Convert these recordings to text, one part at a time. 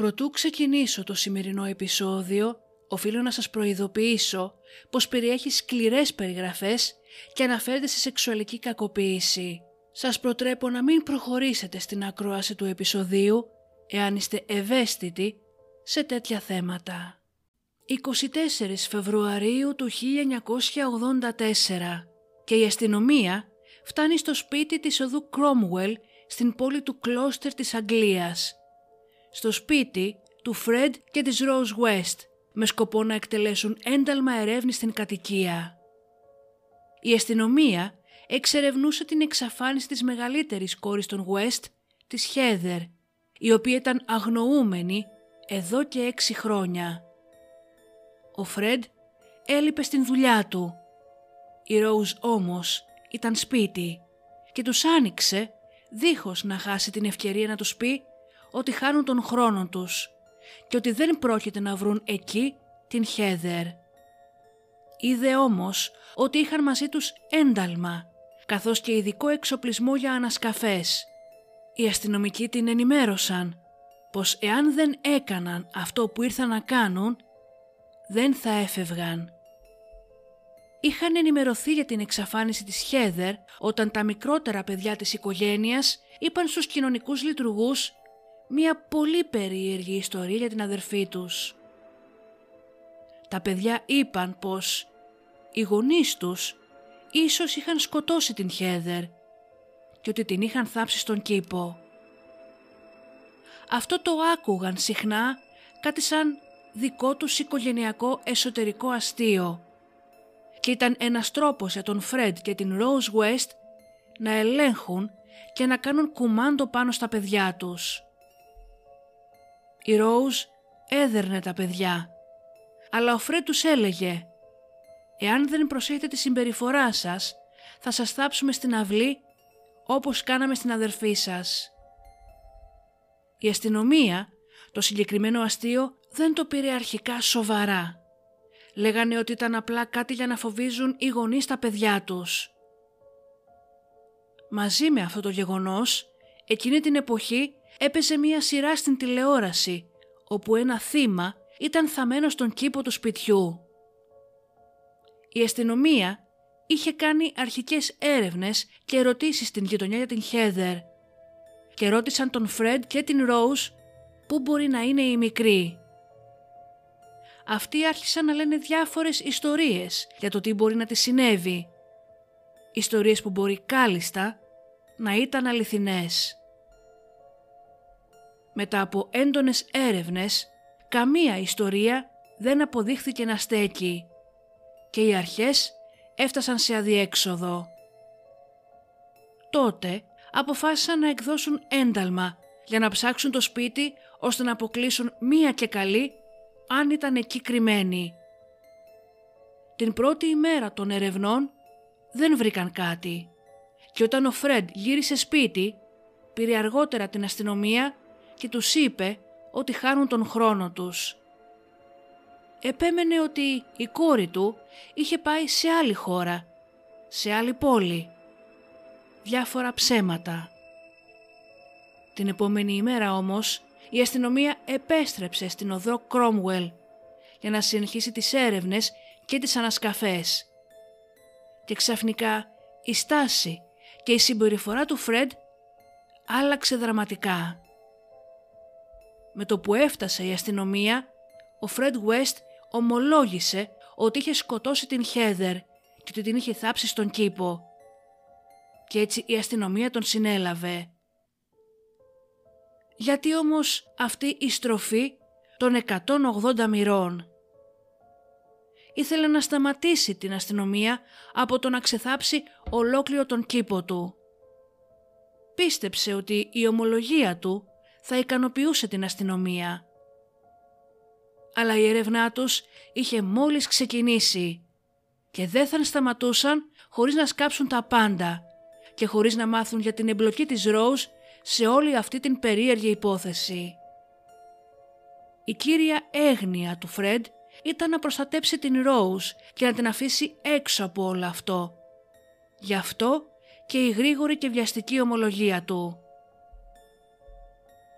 Προτού ξεκινήσω το σημερινό επεισόδιο, οφείλω να σας προειδοποιήσω πως περιέχει σκληρές περιγραφές και αναφέρεται σε σεξουαλική κακοποίηση. Σας προτρέπω να μην προχωρήσετε στην ακρόαση του επεισοδίου εάν είστε ευαίσθητοι σε τέτοια θέματα. 24 Φεβρουαρίου του 1984 και η αστυνομία φτάνει στο σπίτι της οδού Κρόμουελ στην πόλη του Κλώστερ της Αγγλίας. Στο σπίτι του Φρέντ και της Ρόζ West με σκοπό να εκτελέσουν ένταλμα ερεύνης στην κατοικία. Η αστυνομία εξερευνούσε την εξαφάνιση της μεγαλύτερης κόρης των West, της Heather, η οποία ήταν αγνοούμενη εδώ και έξι χρόνια. Ο Φρέντ έλειπε στην δουλειά του. Η Ρόουζ όμως ήταν σπίτι και τους άνοιξε δίχως να χάσει την ευκαιρία να τους πει ότι χάνουν τον χρόνο τους και ότι δεν πρόκειται να βρουν εκεί την Χέδερ. Είδε όμως ότι είχαν μαζί τους ένταλμα καθώς και ειδικό εξοπλισμό για ανασκαφές. Οι αστυνομικοί την ενημέρωσαν πως εάν δεν έκαναν αυτό που ήρθαν να κάνουν δεν θα έφευγαν. Είχαν ενημερωθεί για την εξαφάνιση της Χέδερ όταν τα μικρότερα παιδιά της οικογένειας είπαν στους κοινωνικούς λειτουργούς μία πολύ περίεργη ιστορία για την αδερφή τους. Τα παιδιά είπαν πως οι γονείς τους ίσως είχαν σκοτώσει την Χέδερ και ότι την είχαν θάψει στον κήπο. Αυτό το άκουγαν συχνά κάτι σαν δικό τους οικογενειακό εσωτερικό αστείο και ήταν ένας τρόπος για τον Φρέντ και την Rose West να ελέγχουν και να κάνουν κουμάντο πάνω στα παιδιά τους. Η Rose έδερνε τα παιδιά, αλλά ο Φρέντ τους έλεγε «Εάν δεν προσέχετε τη συμπεριφορά σας, θα σας θάψουμε στην αυλή όπως κάναμε στην αδερφή σας». Η αστυνομία το συγκεκριμένο αστείο δεν το πήρε αρχικά σοβαρά. Λέγανε ότι ήταν απλά κάτι για να φοβίζουν οι γονείς τα παιδιά τους. Μαζί με αυτό το γεγονός, εκείνη την εποχή έπαιζε μία σειρά στην τηλεόραση, όπου ένα θύμα ήταν θαμένο στον κήπο του σπιτιού. Η αστυνομία είχε κάνει αρχικές έρευνες και ερωτήσεις στην γειτονιά για την Χέδερ και ρώτησαν τον Φρέντ και την Ρόουζ πού μπορεί να είναι η μικρή αυτοί άρχισαν να λένε διάφορες ιστορίες για το τι μπορεί να της συνέβη. Ιστορίες που μπορεί κάλλιστα να ήταν αληθινές. Μετά από έντονες έρευνες, καμία ιστορία δεν αποδείχθηκε να στέκει και οι αρχές έφτασαν σε αδιέξοδο. Τότε αποφάσισαν να εκδώσουν ένταλμα για να ψάξουν το σπίτι ώστε να αποκλείσουν μία και καλή αν ήταν εκεί κρυμμένοι. Την πρώτη ημέρα των ερευνών δεν βρήκαν κάτι και όταν ο Φρέντ γύρισε σπίτι πήρε αργότερα την αστυνομία και τους είπε ότι χάνουν τον χρόνο τους. Επέμενε ότι η κόρη του είχε πάει σε άλλη χώρα, σε άλλη πόλη. Διάφορα ψέματα. Την επόμενη ημέρα όμως η αστυνομία επέστρεψε στην οδό Κρόμουελ για να συνεχίσει τις έρευνες και τις ανασκαφές. Και ξαφνικά η στάση και η συμπεριφορά του Φρέντ άλλαξε δραματικά. Με το που έφτασε η αστυνομία, ο Φρέντ West ομολόγησε ότι είχε σκοτώσει την Χέδερ και ότι την είχε θάψει στον κήπο. Και έτσι η αστυνομία τον συνέλαβε. Γιατί όμως αυτή η στροφή των 180 μοιρών; Ήθελε να σταματήσει την αστυνομία από το να ξεθάψει ολόκληρο τον κήπο του. Πίστεψε ότι η ομολογία του θα ικανοποιούσε την αστυνομία. Αλλά η έρευνά τους είχε μόλις ξεκινήσει και δεν θα σταματούσαν χωρίς να σκάψουν τα πάντα και χωρίς να μάθουν για την εμπλοκή της Ρόουζ σε όλη αυτή την περίεργη υπόθεση. Η κύρια έγνοια του Φρέντ ήταν να προστατέψει την Ρόουζ και να την αφήσει έξω από όλο αυτό. Γι' αυτό και η γρήγορη και βιαστική ομολογία του.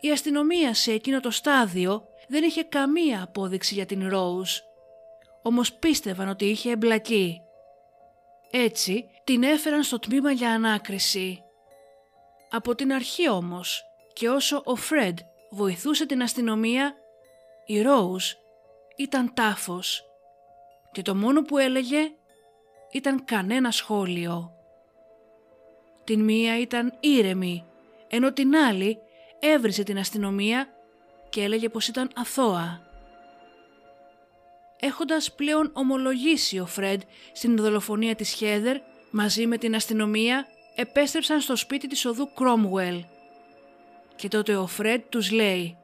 Η αστυνομία σε εκείνο το στάδιο δεν είχε καμία απόδειξη για την Rose, όμως πίστευαν ότι είχε εμπλακεί. Έτσι την έφεραν στο τμήμα για ανάκριση. Από την αρχή όμως και όσο ο Φρέντ βοηθούσε την αστυνομία, η Rose ήταν τάφος και το μόνο που έλεγε ήταν κανένα σχόλιο. Την μία ήταν ήρεμη, ενώ την άλλη έβριζε την αστυνομία και έλεγε πως ήταν αθώα. Έχοντας πλέον ομολογήσει ο Φρέντ στην δολοφονία της Χέδερ, μαζί με την αστυνομία επέστρεψαν στο σπίτι της οδού Κρόμουελ. Και τότε ο Φρέντ τους λέει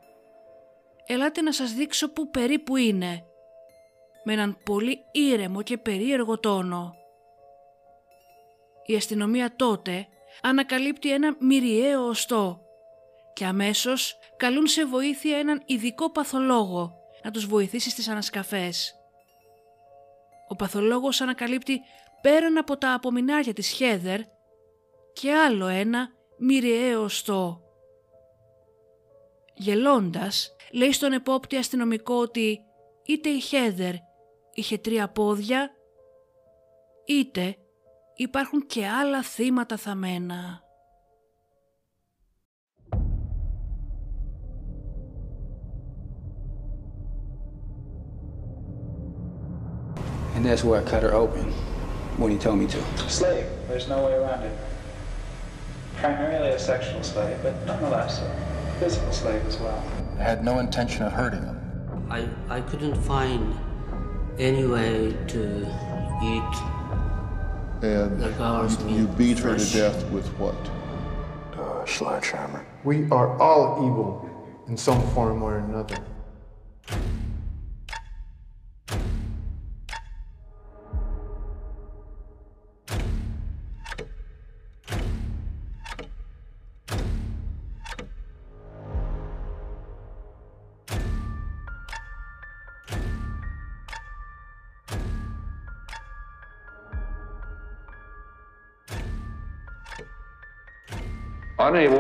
«Ελάτε να σας δείξω που περίπου είναι» με έναν πολύ ήρεμο και περίεργο τόνο. Η αστυνομία τότε ανακαλύπτει ένα μυριαίο οστό και αμέσως καλούν σε βοήθεια έναν ειδικό παθολόγο να τους βοηθήσει στις ανασκαφές. Ο παθολόγος ανακαλύπτει πέραν από τα απομεινάρια της Χέδερ και άλλο ένα μυριαίο οστό. Γελώντας, λέει στον επόπτη αστυνομικό ότι είτε η Χέδερ είχε τρία πόδια, είτε υπάρχουν και άλλα θύματα θαμμένα. That's where I cut her open when he told me to. Slave. There's no way around it. Primarily a sexual slave, but nonetheless a physical slave as well. I had no intention of hurting him. I, I couldn't find any way to eat And the girl's you beat her to death with what? Uh, sledgehammer. We are all evil in some form or another.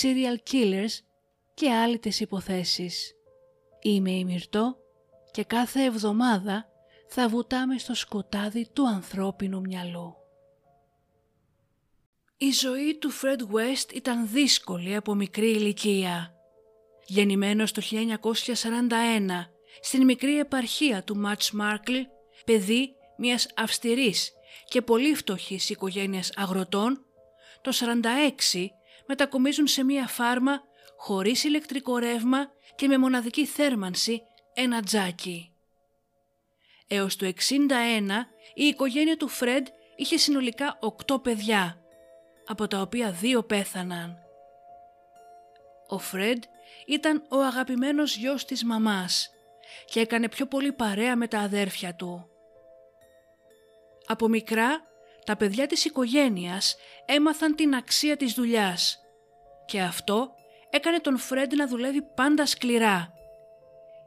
serial killers και άλλες υποθέσεις. Είμαι η Μυρτώ και κάθε εβδομάδα θα βουτάμε στο σκοτάδι του ανθρώπινου μυαλού. Η ζωή του Fred West ήταν δύσκολη από μικρή ηλικία. Γεννημένος το 1941 στην μικρή επαρχία του Ματς Μάρκλ, παιδί μιας αυστηρής και πολύ φτωχής οικογένειας αγροτών, το 46 μετακομίζουν σε μια φάρμα χωρίς ηλεκτρικό ρεύμα και με μοναδική θέρμανση ένα τζάκι. Έως το 61 η οικογένεια του Φρέντ είχε συνολικά 8 παιδιά, από τα οποία δύο πέθαναν. Ο Φρέντ ήταν ο αγαπημένος γιος της μαμάς και έκανε πιο πολύ παρέα με τα αδέρφια του. Από μικρά, τα παιδιά της οικογένειας έμαθαν την αξία της δουλειάς και αυτό έκανε τον Φρέντ να δουλεύει πάντα σκληρά.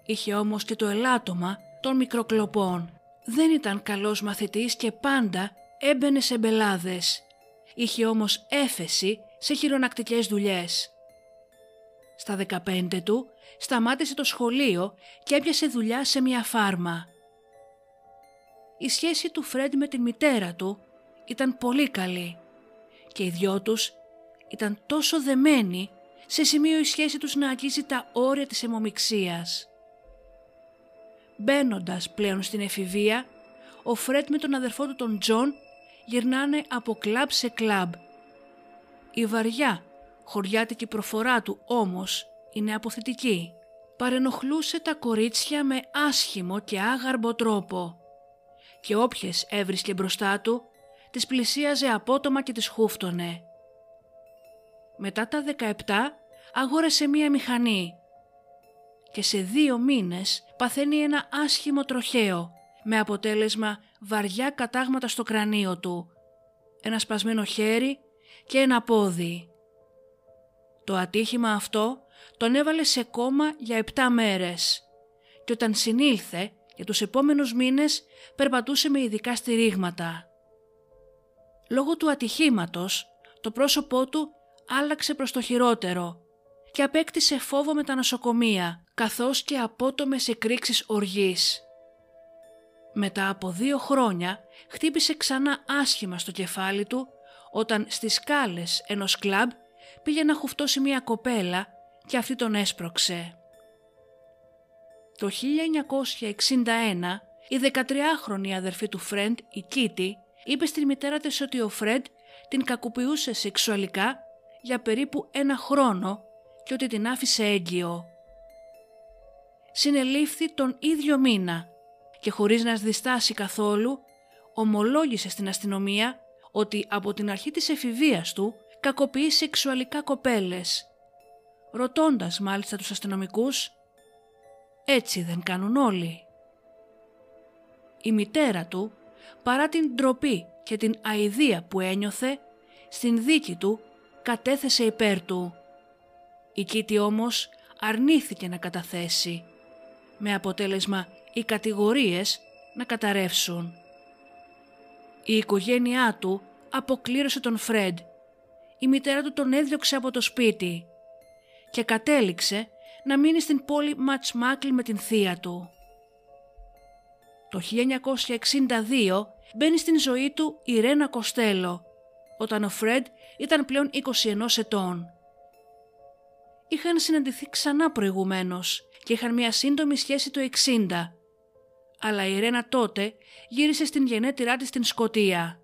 Είχε όμως και το ελάττωμα των μικροκλοπών. Δεν ήταν καλός μαθητής και πάντα έμπαινε σε μπελάδες. Είχε όμως έφεση σε χειρονακτικές δουλειές. Στα 15 του σταμάτησε το σχολείο και έπιασε δουλειά σε μια φάρμα. Η σχέση του Φρέντ με την μητέρα του ήταν πολύ καλή και οι δυο τους ήταν τόσο δεμένοι σε σημείο η σχέση τους να αγγίζει τα όρια της αιμομιξίας. Μπαίνοντας πλέον στην εφηβεία, ο Φρέντ με τον αδερφό του τον Τζον γυρνάνε από κλαμπ σε κλαμπ. Η βαριά, χωριάτικη προφορά του όμως είναι αποθετική. Παρενοχλούσε τα κορίτσια με άσχημο και άγαρμπο τρόπο και όποιες έβρισκε μπροστά του τις πλησίαζε απότομα και τις χούφτωνε. Μετά τα 17 αγόρασε μία μηχανή και σε δύο μήνες παθαίνει ένα άσχημο τροχαίο με αποτέλεσμα βαριά κατάγματα στο κρανίο του, ένα σπασμένο χέρι και ένα πόδι. Το ατύχημα αυτό τον έβαλε σε κόμμα για 7 μέρες και όταν συνήλθε για τους επόμενους μήνες περπατούσε με ειδικά στηρίγματα. Λόγω του ατυχήματος το πρόσωπό του άλλαξε προς το χειρότερο και απέκτησε φόβο με τα νοσοκομεία καθώς και απότομες εκρήξεις οργής. Μετά από δύο χρόνια χτύπησε ξανά άσχημα στο κεφάλι του όταν στις σκάλες ενός κλαμπ πήγε να χουφτώσει μια κοπέλα και αυτή τον έσπρωξε. Το 1961 η 13χρονη αδερφή του Φρέντ, η Κίτη, είπε στη μητέρα της ότι ο Φρέντ την κακοποιούσε σεξουαλικά για περίπου ένα χρόνο και ότι την άφησε έγκυο. Συνελήφθη τον ίδιο μήνα και χωρίς να σδιστάσει καθόλου ομολόγησε στην αστυνομία ότι από την αρχή της εφηβείας του κακοποιεί σεξουαλικά κοπέλες. Ρωτώντας μάλιστα τους αστυνομικούς «Έτσι δεν κάνουν όλοι». Η μητέρα του, παρά την ντροπή και την αηδία που ένιωθε, στην δίκη του κατέθεσε υπέρ του. Η Κίτη όμως αρνήθηκε να καταθέσει, με αποτέλεσμα οι κατηγορίες να καταρρεύσουν. Η οικογένειά του αποκλήρωσε τον Φρέντ. Η μητέρα του τον έδιωξε από το σπίτι και κατέληξε να μείνει στην πόλη Ματσμάκλ με την θεία του. Το 1962 μπαίνει στην ζωή του η Ρένα Κοστέλο, όταν ο Φρέντ ήταν πλέον 21 ετών. Είχαν συναντηθεί ξανά προηγουμένως και είχαν μια σύντομη σχέση το 60, αλλά η Ρένα τότε γύρισε στην γενέτειρά της στην Σκοτία.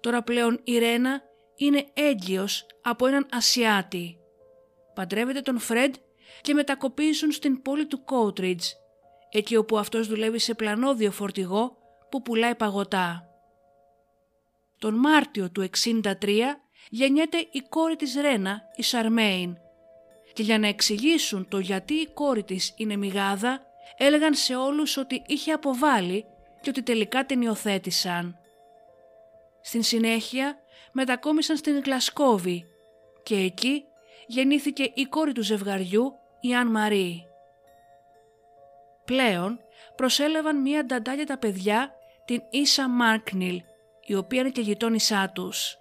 Τώρα πλέον η Ρένα είναι έγκυος από έναν Ασιάτη. Παντρεύεται τον Φρέντ και μετακοπίζουν στην πόλη του Κόουτριτζ, εκεί όπου αυτός δουλεύει σε πλανόδιο φορτηγό που πουλάει παγωτά. Τον Μάρτιο του 63 γεννιέται η κόρη της Ρένα, η Σαρμέιν, και για να εξηγήσουν το γιατί η κόρη της είναι μηγάδα, έλεγαν σε όλους ότι είχε αποβάλει και ότι τελικά την υιοθέτησαν. Στην συνέχεια μετακόμισαν στην Γλασκόβη και εκεί γεννήθηκε η κόρη του ζευγαριού, η Αν Μαρή. Πλέον προσέλαβαν μία νταντά για τα παιδιά, την Ίσα Μάρκνιλ, η οποία είναι και γειτόνισά τους.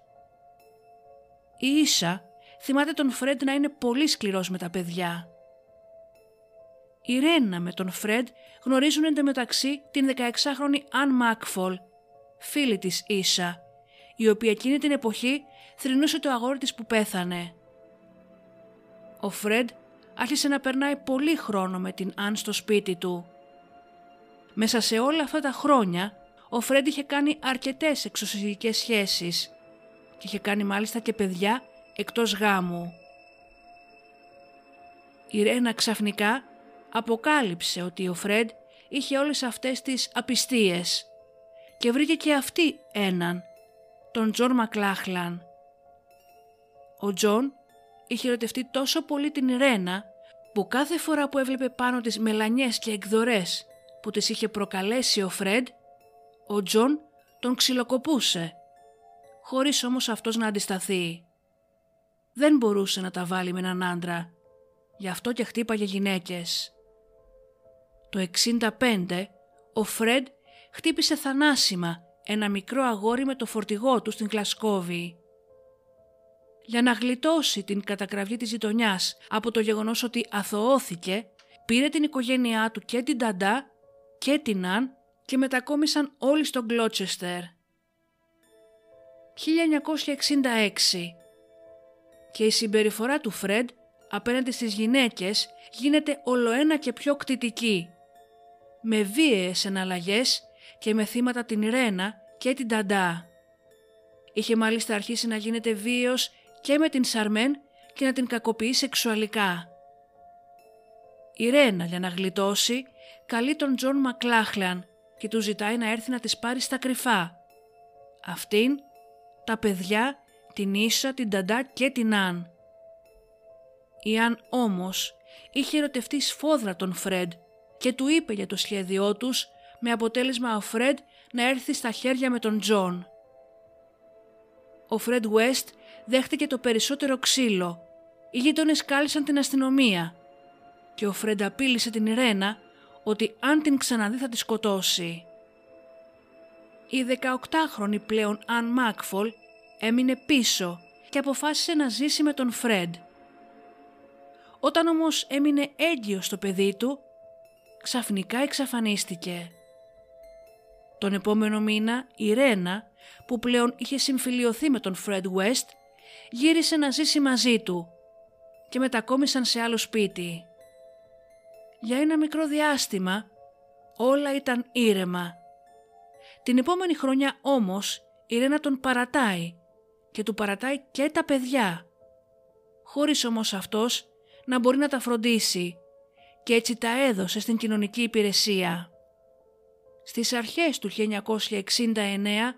Η Ίσα θυμάται τον Φρέντ να είναι πολύ σκληρός με τα παιδιά. Η Ρένα με τον Φρέντ γνωρίζουν εντωμεταξύ την 16χρονη Αν Μάκφολ, φίλη της Ίσα, η οποία εκείνη την εποχή θρυνούσε το αγόρι της που πέθανε. Ο Φρέντ άρχισε να περνάει πολύ χρόνο με την Αν στο σπίτι του. Μέσα σε όλα αυτά τα χρόνια, ο Φρέντ είχε κάνει αρκετές εξωσυζυγικές σχέσεις και είχε κάνει μάλιστα και παιδιά εκτός γάμου. Η Ρένα ξαφνικά αποκάλυψε ότι ο Φρέντ είχε όλες αυτές τις απιστίες και βρήκε και αυτή έναν, τον Τζον Μακλάχλαν. Ο Τζον είχε ερωτευτεί τόσο πολύ την Ρένα που κάθε φορά που έβλεπε πάνω τις μελανιές και εκδορές που της είχε προκαλέσει ο Φρέντ, ο Τζον τον ξυλοκοπούσε, χωρίς όμως αυτός να αντισταθεί. Δεν μπορούσε να τα βάλει με έναν άντρα, γι' αυτό και χτύπαγε γυναίκες. Το 65 ο Φρέντ χτύπησε θανάσιμα ένα μικρό αγόρι με το φορτηγό του στην Κλασκόβη. Για να γλιτώσει την κατακραυγή της γειτονιάς από το γεγονός ότι αθωώθηκε, πήρε την οικογένειά του και την Ταντά και την Αν και μετακόμισαν όλοι στον Γκλότσεστερ. 1966 και η συμπεριφορά του Φρέντ απέναντι στις γυναίκες γίνεται ολοένα και πιο κτητική με βίαιες εναλλαγές και με θύματα την Ρένα και την νταντά. Είχε μάλιστα αρχίσει να γίνεται βίαιος και με την Σαρμέν και να την κακοποιεί σεξουαλικά. Η Ρένα για να γλιτώσει καλεί τον Τζον Μακλάχλαν και του ζητάει να έρθει να τις πάρει στα κρυφά. Αυτήν, τα παιδιά, την Ίσα, την νταντά και την Αν. Η Αν όμως είχε ερωτευτεί σφόδρα τον Φρέντ και του είπε για το σχέδιό τους με αποτέλεσμα ο Φρέντ να έρθει στα χέρια με τον Τζον. Ο Φρέντ West δέχτηκε το περισσότερο ξύλο. Οι γείτονες κάλεσαν την αστυνομία και ο Φρέντ απείλησε τη Ρένα ότι αν την ξαναδεί θα τη σκοτώσει. Η 18χρονη πλέον Αν Μάκφολ έμεινε πίσω και αποφάσισε να ζήσει με τον Φρέντ. Όταν όμως έμεινε έγκυος στο παιδί του, ξαφνικά εξαφανίστηκε. Τον επόμενο μήνα η Ρένα, που πλέον είχε συμφιλιωθεί με τον Φρέντ West, γύρισε να ζήσει μαζί του και μετακόμισαν σε άλλο σπίτι. Για ένα μικρό διάστημα όλα ήταν ήρεμα. Την επόμενη χρονιά όμως η Ρένα τον παρατάει και του παρατάει και τα παιδιά. Χωρίς όμως αυτός να μπορεί να τα φροντίσει και έτσι τα έδωσε στην κοινωνική υπηρεσία. Στις αρχές του 1969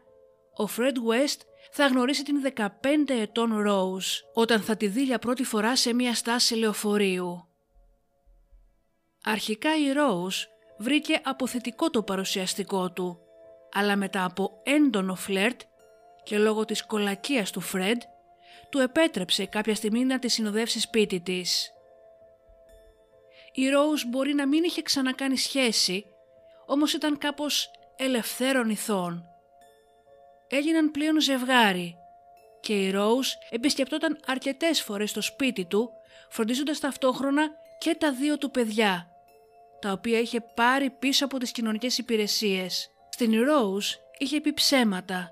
ο Φρέντ West θα γνωρίσει την 15 ετών Rose όταν θα τη δει για πρώτη φορά σε μια στάση λεωφορείου. Αρχικά η Rose βρήκε αποθετικό το παρουσιαστικό του, αλλά μετά από έντονο φλερτ και λόγω της κολακίας του Φρέντ, του επέτρεψε κάποια στιγμή να τη συνοδεύσει σπίτι της. Η Rose μπορεί να μην είχε ξανακάνει σχέση, όμως ήταν κάπως ελευθέρων ηθών. Έγιναν πλέον ζευγάρι και η Rose επισκεπτόταν αρκετές φορές στο σπίτι του, φροντίζοντας ταυτόχρονα και τα δύο του παιδιά, τα οποία είχε πάρει πίσω από τις κοινωνικές υπηρεσίες. Στην Rose είχε πει ψέματα,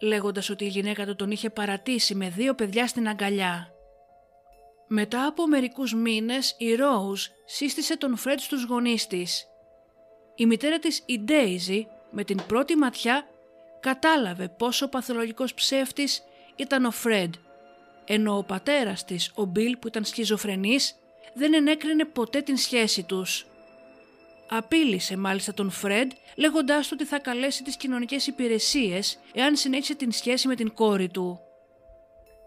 λέγοντας ότι η γυναίκα του τον είχε παρατήσει με δύο παιδιά στην αγκαλιά. Μετά από μερικούς μήνες η Rose σύστησε τον Φρέντ στους γονείς της. Η μητέρα της η Daisy με την πρώτη ματιά κατάλαβε πόσο παθολογικός ψεύτης ήταν ο Φρέντ, ενώ ο πατέρας της, ο Μπιλ που ήταν σχιζοφρενής, δεν ενέκρινε ποτέ την σχέση τους. Απείλησε μάλιστα τον Φρέντ λέγοντάς του ότι θα καλέσει τις κοινωνικές υπηρεσίες εάν συνέχισε την σχέση με την κόρη του.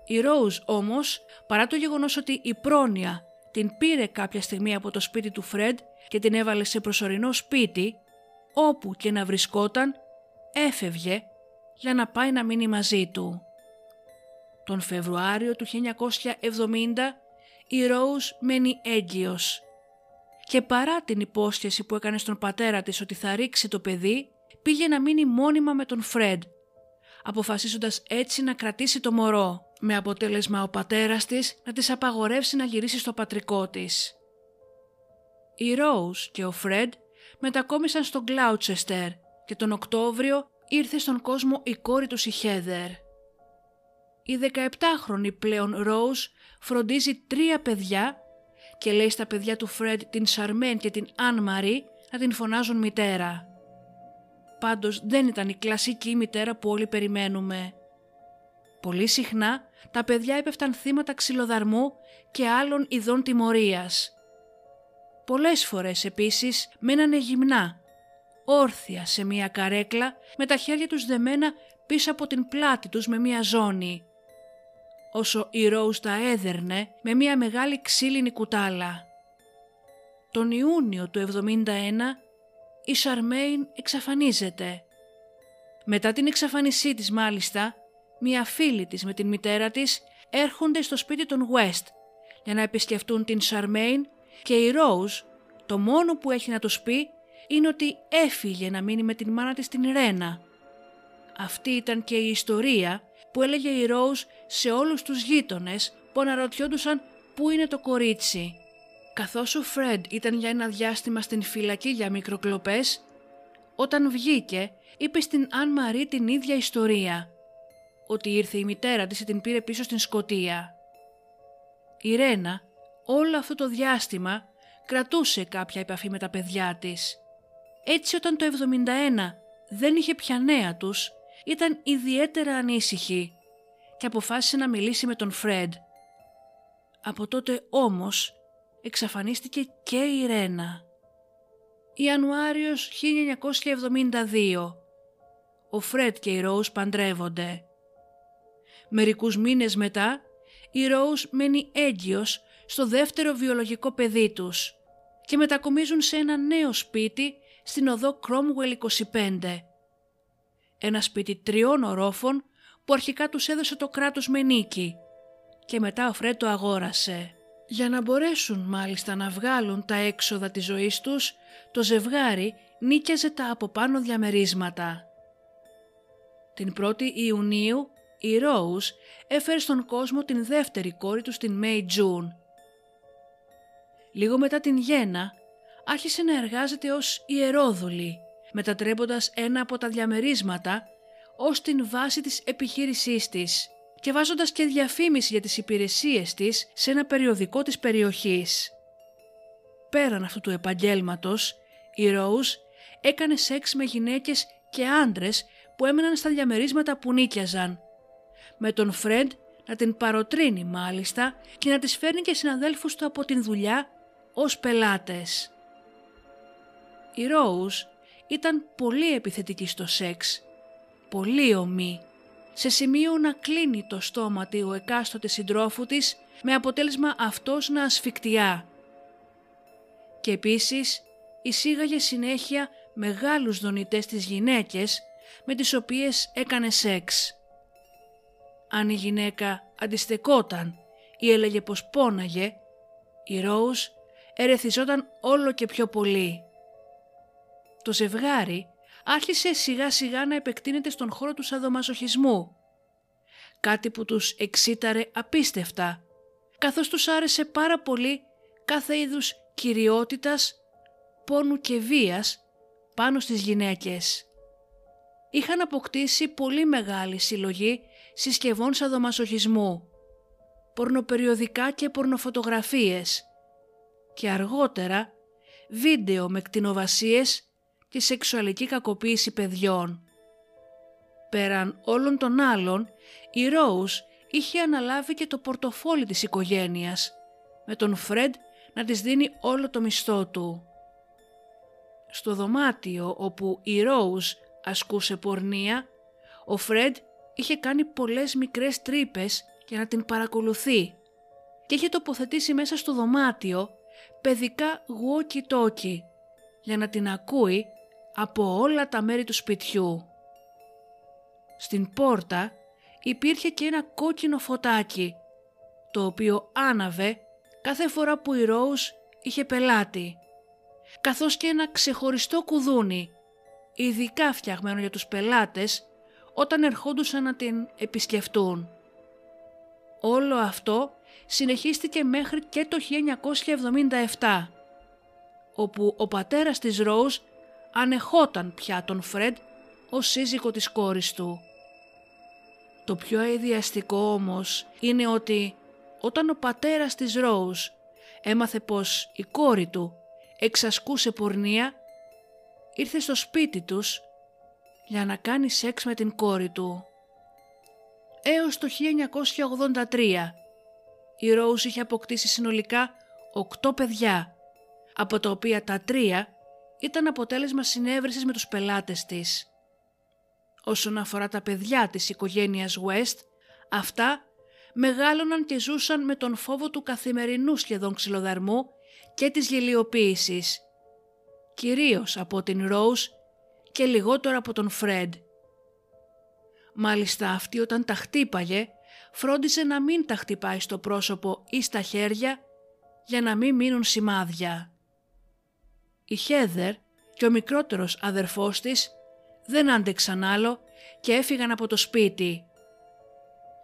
Η Ρόουζ όμως, παρά το γεγονός ότι η πρόνοια την πήρε κάποια στιγμή από το σπίτι του Φρέντ και την έβαλε σε προσωρινό σπίτι, όπου και να βρισκόταν, έφευγε για να πάει να μείνει μαζί του. Τον Φεβρουάριο του 1970 η Ρόουζ μένει έγκυος και παρά την υπόσχεση που έκανε στον πατέρα της ότι θα ρίξει το παιδί, πήγε να μείνει μόνιμα με τον Φρέντ, αποφασίζοντας έτσι να κρατήσει το μωρό, με αποτέλεσμα ο πατέρας της να της απαγορεύσει να γυρίσει στο πατρικό της. Η Ρόουζ και ο Φρέντ μετακόμισαν στο Γκλάουτσεστερ και τον Οκτώβριο ήρθε στον κόσμο η κόρη του η Χέδερ. Η 17χρονη πλέον Ρόουζ φροντίζει τρία παιδιά και λέει στα παιδιά του Φρέντ την Σαρμέν και την Αν Μαρή να την φωνάζουν μητέρα. Πάντως δεν ήταν η κλασική μητέρα που όλοι περιμένουμε. Πολύ συχνά τα παιδιά έπεφταν θύματα ξυλοδαρμού και άλλων ειδών τιμωρίας. Πολλές φορές επίσης μένανε γυμνά, όρθια σε μία καρέκλα με τα χέρια τους δεμένα πίσω από την πλάτη τους με μία ζώνη όσο η Ρόουζ τα έδερνε με μια μεγάλη ξύλινη κουτάλα. Τον Ιούνιο του 71 η Σαρμέιν εξαφανίζεται. Μετά την εξαφανισή της μάλιστα, μια φίλη της με την μητέρα της έρχονται στο σπίτι των West για να επισκεφτούν την Σαρμέιν και η Ρόουζ το μόνο που έχει να τους πει είναι ότι έφυγε να μείνει με την μάνα της την Ρένα. Αυτή ήταν και η ιστορία που έλεγε η Ρόουζ σε όλους τους γείτονες που αναρωτιόντουσαν πού είναι το κορίτσι. Καθώς ο Φρέντ ήταν για ένα διάστημα στην φυλακή για μικροκλοπές, όταν βγήκε είπε στην Αν Μαρή την ίδια ιστορία. Ότι ήρθε η μητέρα της και την πήρε πίσω στην Σκοτία. Η Ρένα όλο αυτό το διάστημα κρατούσε κάποια επαφή με τα παιδιά της. Έτσι όταν το 71 δεν είχε πια νέα τους, ήταν ιδιαίτερα ανήσυχη και αποφάσισε να μιλήσει με τον Φρέντ. Από τότε όμως εξαφανίστηκε και η Ρένα. Ιανουάριος 1972. Ο Φρέντ και η Ρόους παντρεύονται. Μερικούς μήνες μετά, η Ρόους μένει έγκυος στο δεύτερο βιολογικό παιδί τους και μετακομίζουν σε ένα νέο σπίτι στην οδό Cromwell 25. Ένα σπίτι τριών ορόφων που αρχικά τους έδωσε το κράτος με νίκη και μετά ο Φρέντ το αγόρασε. Για να μπορέσουν μάλιστα να βγάλουν τα έξοδα της ζωής τους, το ζευγάρι νίκιαζε τα από πάνω διαμερίσματα. Την 1η Ιουνίου η Rose έφερε στον κόσμο την δεύτερη κόρη του στην May June. Λίγο μετά την γέννα άρχισε να εργάζεται ως ιερόδουλη, μετατρέποντας ένα από τα διαμερίσματα ως την βάση της επιχείρησής της και βάζοντας και διαφήμιση για τις υπηρεσίες της σε ένα περιοδικό της περιοχής. Πέραν αυτού του επαγγέλματος, η Rose έκανε σεξ με γυναίκες και άντρες που έμεναν στα διαμερίσματα που νίκιαζαν. Με τον Φρέντ να την παροτρύνει μάλιστα και να τις φέρνει και συναδέλφους του από την δουλειά ως πελάτες. Η Rose ήταν πολύ επιθετική στο σεξ, πολύ ομή, σε σημείο να κλείνει το στόμα του ο εκάστοτε συντρόφου της με αποτέλεσμα αυτός να ασφικτιά. Και επίσης εισήγαγε συνέχεια μεγάλους δονητές τις γυναίκες με τις οποίες έκανε σεξ. Αν η γυναίκα αντιστεκόταν ή έλεγε πως πόναγε, η Ρόουζ ερεθιζόταν όλο και πιο πολύ. Το ζευγάρι άρχισε σιγά σιγά να επεκτείνεται στον χώρο του σαδομαζοχισμού. Κάτι που τους εξήταρε απίστευτα, καθώς τους άρεσε πάρα πολύ κάθε είδους κυριότητας, πόνου και βίας πάνω στις γυναίκες. Είχαν αποκτήσει πολύ μεγάλη συλλογή συσκευών σαδομασοχισμού, πορνοπεριοδικά και πορνοφωτογραφίες και αργότερα βίντεο με κτηνοβασίες και σεξουαλική κακοποίηση παιδιών. Πέραν όλων των άλλων, η Ρόους είχε αναλάβει και το πορτοφόλι της οικογένειας, με τον Φρέντ να της δίνει όλο το μισθό του. Στο δωμάτιο όπου η Ρόους ασκούσε πορνεία, ο Φρέντ είχε κάνει πολλές μικρές τρύπες για να την παρακολουθεί και είχε τοποθετήσει μέσα στο δωμάτιο παιδικά walkie-talkie για να την ακούει από όλα τα μέρη του σπιτιού. Στην πόρτα υπήρχε και ένα κόκκινο φωτάκι, το οποίο άναβε κάθε φορά που η Ρόους είχε πελάτη, καθώς και ένα ξεχωριστό κουδούνι, ειδικά φτιαγμένο για τους πελάτες, όταν ερχόντουσαν να την επισκεφτούν. Όλο αυτό συνεχίστηκε μέχρι και το 1977, όπου ο πατέρας της Ρόους ανεχόταν πια τον Φρέντ ως σύζυγο της κόρης του. Το πιο αειδιαστικό όμως είναι ότι όταν ο πατέρας της Ρόους έμαθε πως η κόρη του εξασκούσε πορνεία, ήρθε στο σπίτι τους για να κάνει σεξ με την κόρη του. Έως το 1983 η Ρόους είχε αποκτήσει συνολικά οκτώ παιδιά, από τα οποία τα τρία ήταν αποτέλεσμα συνέβρεσης με τους πελάτες της. Όσον αφορά τα παιδιά της οικογένειας West, αυτά μεγάλωναν και ζούσαν με τον φόβο του καθημερινού σχεδόν ξυλοδαρμού και της γελιοποίησης, κυρίως από την Rose και λιγότερο από τον Φρέντ. Μάλιστα αυτή όταν τα χτύπαγε, φρόντιζε να μην τα χτυπάει στο πρόσωπο ή στα χέρια για να μην μείνουν σημάδια. Η Χέδερ και ο μικρότερος αδερφός της δεν άντεξαν άλλο και έφυγαν από το σπίτι.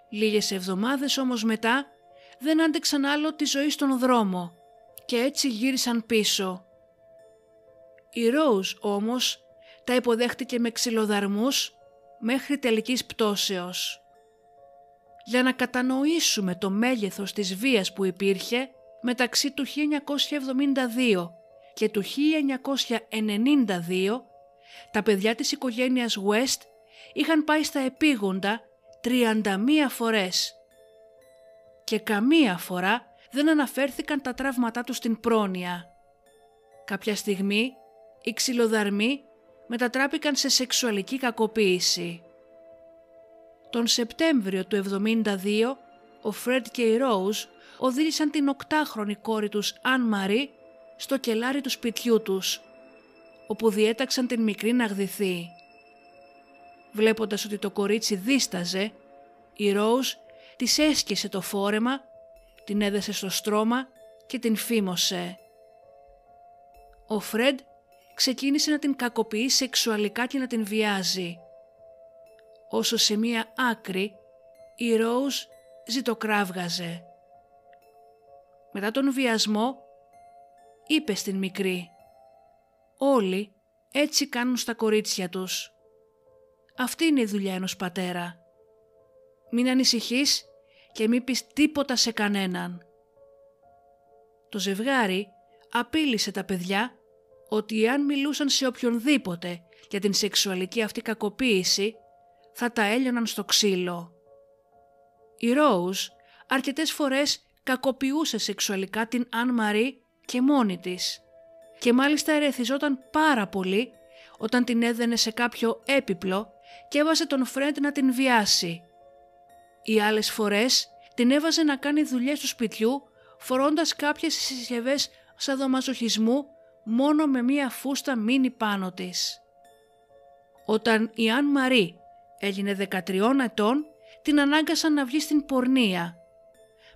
Λίγες εβδομάδες όμως μετά δεν άντεξαν άλλο τη ζωή στον δρόμο και έτσι γύρισαν πίσω. Η Ρόουζ όμως τα υποδέχτηκε με ξυλοδαρμούς μέχρι τελικής πτώσεως. Για να κατανοήσουμε το μέγεθος της βίας που υπήρχε μεταξύ του 1972 και του 1992 τα παιδιά της οικογένειας West είχαν πάει στα επίγοντα 31 φορές και καμία φορά δεν αναφέρθηκαν τα τραύματά τους στην πρόνοια. Κάποια στιγμή οι ξυλοδαρμοί μετατράπηκαν σε σεξουαλική κακοποίηση. Τον Σεπτέμβριο του 72 ο Φρέντ και η Ρόουζ οδήγησαν την οκτάχρονη κόρη τους Αν Μαρή στο κελάρι του σπιτιού τους, όπου διέταξαν την μικρή να γδυθεί. Βλέποντας ότι το κορίτσι δίσταζε, η Ρόουζ της έσκησε το φόρεμα, την έδεσε στο στρώμα και την φήμωσε. Ο Φρέντ ξεκίνησε να την κακοποιεί σεξουαλικά και να την βιάζει. Όσο σε μία άκρη η Ρόουζ ζητοκράβγαζε. Μετά τον βιασμό είπε στην μικρή «Όλοι έτσι κάνουν στα κορίτσια τους. Αυτή είναι η δουλειά ενός πατέρα. Μην ανησυχείς και μην πεις τίποτα σε κανέναν». Το ζευγάρι απείλησε τα παιδιά ότι αν μιλούσαν σε οποιονδήποτε για την σεξουαλική αυτή κακοποίηση θα τα έλειωναν στο ξύλο. Η Ρόουζ αρκετές φορές κακοποιούσε σεξουαλικά την Αν Μαρή και μόνη της και μάλιστα ερεθιζόταν πάρα πολύ όταν την έδαινε σε κάποιο έπιπλο και έβαζε τον Φρέντ να την βιάσει. Οι άλλες φορές την έβαζε να κάνει δουλειές του σπιτιού φορώντας κάποιες συσκευές σαδομαζοχισμού μόνο με μία φούστα μίνι πάνω της. Όταν η Αν Μαρή έγινε 13 ετών, την ανάγκασαν να βγει στην πορνεία.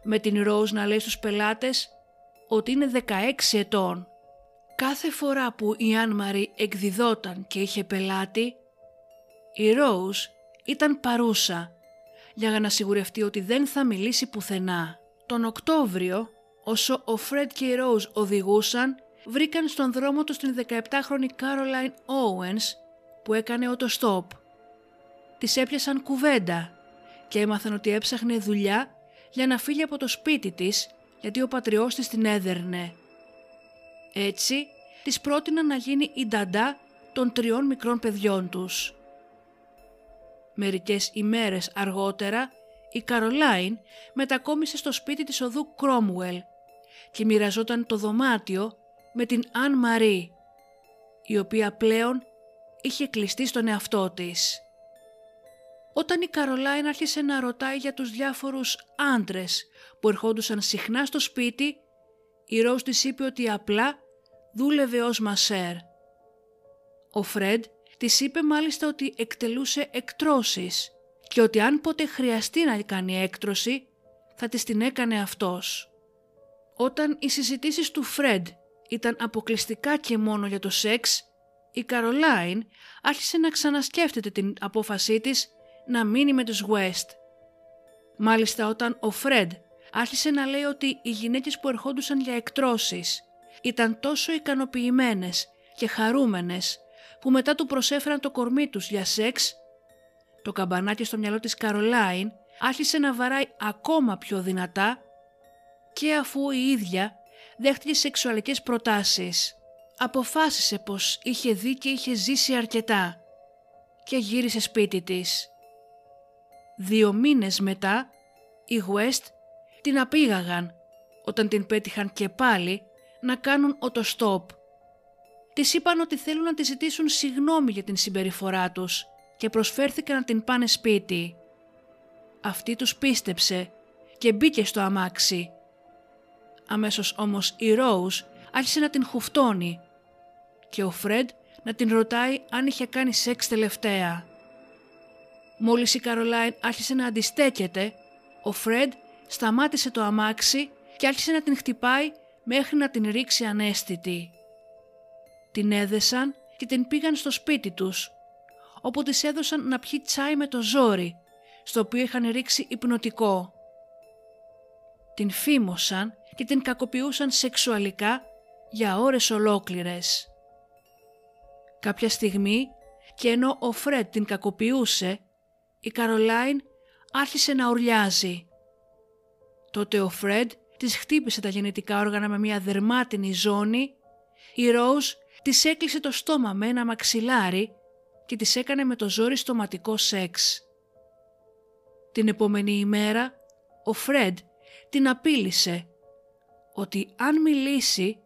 Με την Ρόζ να λέει στους πελάτες ότι είναι 16 ετών. Κάθε φορά που η Αν Μαρή εκδιδόταν και είχε πελάτη, η Ρόζ ήταν παρούσα για να σιγουρευτεί ότι δεν θα μιλήσει πουθενά. Τον Οκτώβριο, όσο ο Φρέντ και η Ρόζ οδηγούσαν, βρήκαν στον δρόμο τους την 17χρονη Caroline Owens που έκανε οτοστόπ. Της έπιασαν κουβέντα και έμαθαν ότι έψαχνε δουλειά για να φύγει από το σπίτι της γιατί ο πατριός της την έδερνε. Έτσι, της πρότειναν να γίνει η νταντά των τριών μικρών παιδιών τους. Μερικές ημέρες αργότερα, η Καρολάιν μετακόμισε στο σπίτι της οδού Κρόμουελ και μοιραζόταν το δωμάτιο με την Αν Μαρή, η οποία πλέον είχε κλειστεί στον εαυτό της. Όταν η Καρολάιν άρχισε να ρωτάει για τους διάφορους άντρες που ερχόντουσαν συχνά στο σπίτι, η Ροζ της είπε ότι απλά δούλευε ως μασέρ. Ο Φρέντ της είπε μάλιστα ότι εκτελούσε εκτρώσεις και ότι αν ποτέ χρειαστεί να κάνει έκτρωση θα της την έκανε αυτός. Όταν οι συζητήσεις του Φρέντ ήταν αποκλειστικά και μόνο για το σεξ, η Καρολάιν άρχισε να ξανασκέφτεται την απόφασή της να μείνει με τους West. Μάλιστα όταν ο Φρέντ άρχισε να λέει ότι οι γυναίκες που ερχόντουσαν για εκτρώσεις ήταν τόσο ικανοποιημένες και χαρούμενες που μετά του προσέφεραν το κορμί τους για σεξ, το καμπανάκι στο μυαλό της Καρολάιν άρχισε να βαράει ακόμα πιο δυνατά και αφού η ίδια δέχτηκε σεξουαλικές προτάσεις. Αποφάσισε πως είχε δει και είχε ζήσει αρκετά και γύρισε σπίτι της. Δύο μήνες μετά, οι West την απήγαγαν όταν την πέτυχαν και πάλι να κάνουν οτοστόπ. Της είπαν ότι θέλουν να τη ζητήσουν συγνώμη για την συμπεριφορά τους και προσφέρθηκαν να την πάνε σπίτι. Αυτή τους πίστεψε και μπήκε στο αμάξι Αμέσως όμως η Ρόουζ άρχισε να την χουφτώνει και ο Φρέντ να την ρωτάει αν είχε κάνει σεξ τελευταία. Μόλις η Καρολάιν άρχισε να αντιστέκεται, ο Φρέντ σταμάτησε το αμάξι και άρχισε να την χτυπάει μέχρι να την ρίξει ανέστητη. Την έδεσαν και την πήγαν στο σπίτι τους, όπου της έδωσαν να πιει τσάι με το ζόρι, στο οποίο είχαν ρίξει υπνοτικό. Την φήμωσαν και την κακοποιούσαν σεξουαλικά για ώρες ολόκληρες. Κάποια στιγμή και ενώ ο Φρέντ την κακοποιούσε, η Καρολάιν άρχισε να ουρλιάζει. Τότε ο Φρέντ της χτύπησε τα γενετικά όργανα με μια δερμάτινη ζώνη, η Ροζ της έκλεισε το στόμα με ένα μαξιλάρι και της έκανε με το ζόρι στοματικό σεξ. Την επόμενη ημέρα ο Φρέντ την απείλησε ότι αν μιλήσει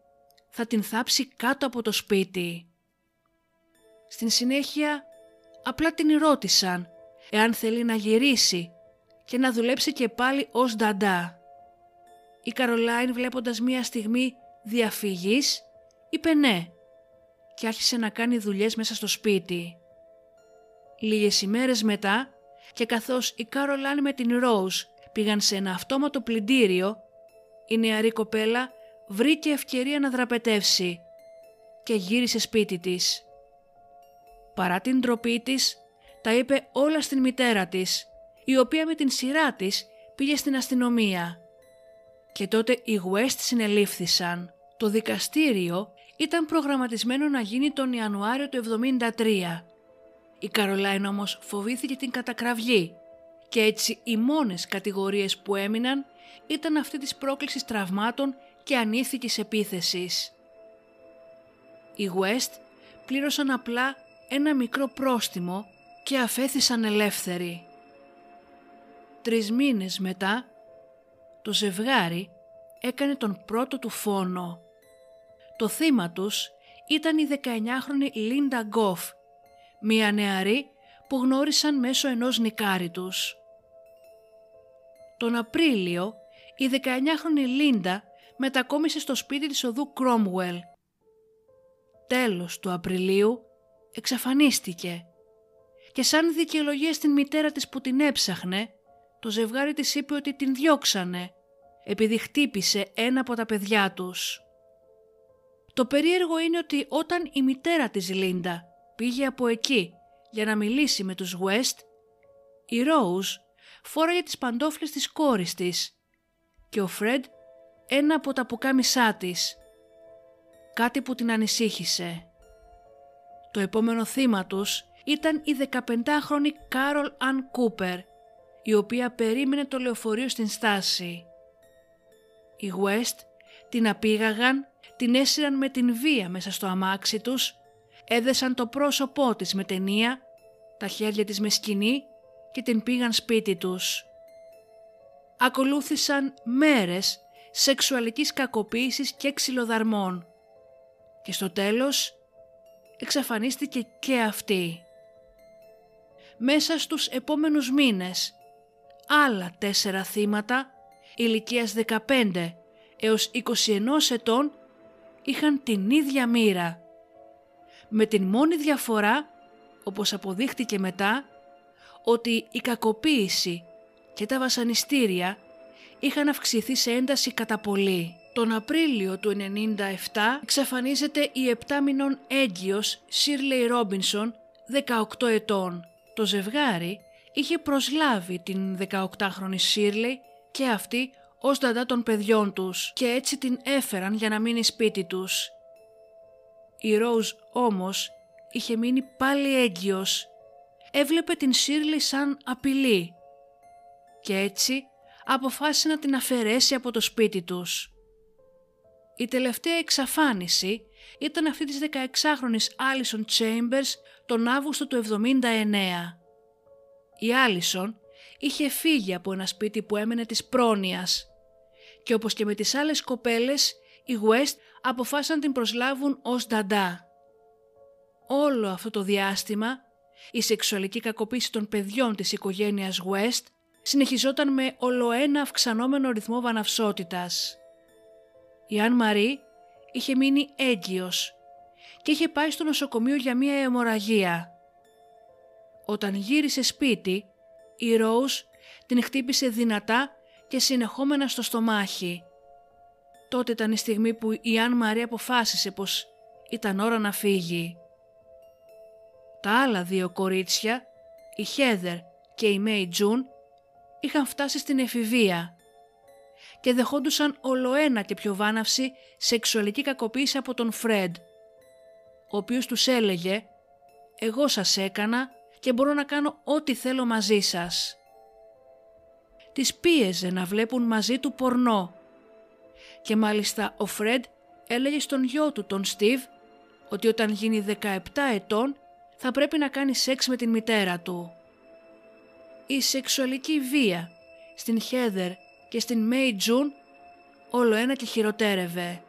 θα την θάψει κάτω από το σπίτι. Στην συνέχεια απλά την ρώτησαν εάν θέλει να γυρίσει και να δουλέψει και πάλι ως νταντά. Η Καρολάιν βλέποντας μία στιγμή διαφυγής είπε ναι και άρχισε να κάνει δουλειές μέσα στο σπίτι. Λίγες ημέρες μετά και καθώς η Καρολάιν με την Ρόουζ πήγαν σε ένα αυτόματο πλυντήριο, η νεαρή κοπέλα βρήκε ευκαιρία να δραπετεύσει και γύρισε σπίτι της. Παρά την ντροπή της, τα είπε όλα στην μητέρα της, η οποία με την σειρά της πήγε στην αστυνομία. Και τότε οι West συνελήφθησαν. Το δικαστήριο ήταν προγραμματισμένο να γίνει τον Ιανουάριο του 1973. Η Καρολάιν όμως φοβήθηκε την κατακραυγή και έτσι οι μόνες κατηγορίες που έμειναν ήταν αυτή της πρόκλησης τραυμάτων και ανήθικης επίθεσης. Οι West πλήρωσαν απλά ένα μικρό πρόστιμο και αφέθησαν ελεύθεροι. Τρεις μήνες μετά, το ζευγάρι έκανε τον πρώτο του φόνο. Το θύμα τους ήταν η 19χρονη Λίντα Γκόφ, μία νεαρή που γνώρισαν μέσω ενός νικάρι τους. Τον Απρίλιο, η 19χρονη Λίντα μετακόμισε στο σπίτι της οδού Κρόμουελ. Τέλος του Απριλίου εξαφανίστηκε και σαν δικαιολογία στην μητέρα της που την έψαχνε, το ζευγάρι της είπε ότι την διώξανε επειδή χτύπησε ένα από τα παιδιά τους. Το περίεργο είναι ότι όταν η μητέρα της Λίντα πήγε από εκεί για να μιλήσει με τους West, η Rose φόραγε τις παντόφλες της κόρης της και ο Φρέντ ένα από τα πουκάμισά της. Κάτι που την ανησύχησε. Το επόμενο θύμα τους ήταν η 15χρονη Κάρολ Αν Κούπερ, η οποία περίμενε το λεωφορείο στην στάση. Οι West την απήγαγαν, την έσυραν με την βία μέσα στο αμάξι τους, έδεσαν το πρόσωπό της με ταινία, τα χέρια της με σκηνή και την πήγαν σπίτι τους. Ακολούθησαν μέρες σεξουαλικής κακοποίησης και ξυλοδαρμών και στο τέλος εξαφανίστηκε και αυτή. Μέσα στους επόμενους μήνες άλλα τέσσερα θύματα ηλικίας 15 έως 21 ετών είχαν την ίδια μοίρα. Με την μόνη διαφορά, όπως αποδείχτηκε μετά, ότι η κακοποίηση και τα βασανιστήρια είχαν αυξηθεί σε ένταση κατά πολύ. Τον Απρίλιο του 1997 εξαφανίζεται η 7 μηνών έγκυος Σίρλεϊ Ρόμπινσον, 18 ετών. Το ζευγάρι είχε προσλάβει την 18χρονη Σίρλεϊ και αυτή ως δαντά των παιδιών τους και έτσι την έφεραν για να μείνει σπίτι τους. Η Ρόουζ όμως είχε μείνει πάλι έγκυος. Έβλεπε την Σίρλεϊ σαν απειλή και έτσι αποφάσισε να την αφαιρέσει από το σπίτι τους. Η τελευταία εξαφάνιση ήταν αυτή της 16χρονης Άλισον Chambers τον Αύγουστο του 79. Η Άλισον είχε φύγει από ένα σπίτι που έμενε της πρόνοιας και όπως και με τις άλλες κοπέλες οι West αποφάσισαν την προσλάβουν ως νταντά. Όλο αυτό το διάστημα η σεξουαλική κακοποίηση των παιδιών της οικογένειας West συνεχιζόταν με ολοένα αυξανόμενο ρυθμό βαναυσότητας. Η Αν Μαρή είχε μείνει έγκυος και είχε πάει στο νοσοκομείο για μία αιμορραγία. Όταν γύρισε σπίτι, η Ρόουζ την χτύπησε δυνατά και συνεχόμενα στο στομάχι. Τότε ήταν η στιγμή που η Αν Μαρή αποφάσισε πως ήταν ώρα να φύγει. Τα άλλα δύο κορίτσια, η Χέδερ και η Μέι Τζουν, είχαν φτάσει στην εφηβεία και δεχόντουσαν ολοένα και πιο βάναυση σεξουαλική κακοποίηση από τον Φρέντ, ο οποίος τους έλεγε «Εγώ σας έκανα και μπορώ να κάνω ό,τι θέλω μαζί σας». Τις πίεζε να βλέπουν μαζί του πορνό και μάλιστα ο Φρέντ έλεγε στον γιο του τον Στίβ ότι όταν γίνει 17 ετών θα πρέπει να κάνει σεξ με την μητέρα του η σεξουαλική βία στην Χέδερ και στην Μέι Τζουν όλο ένα και χειροτέρευε.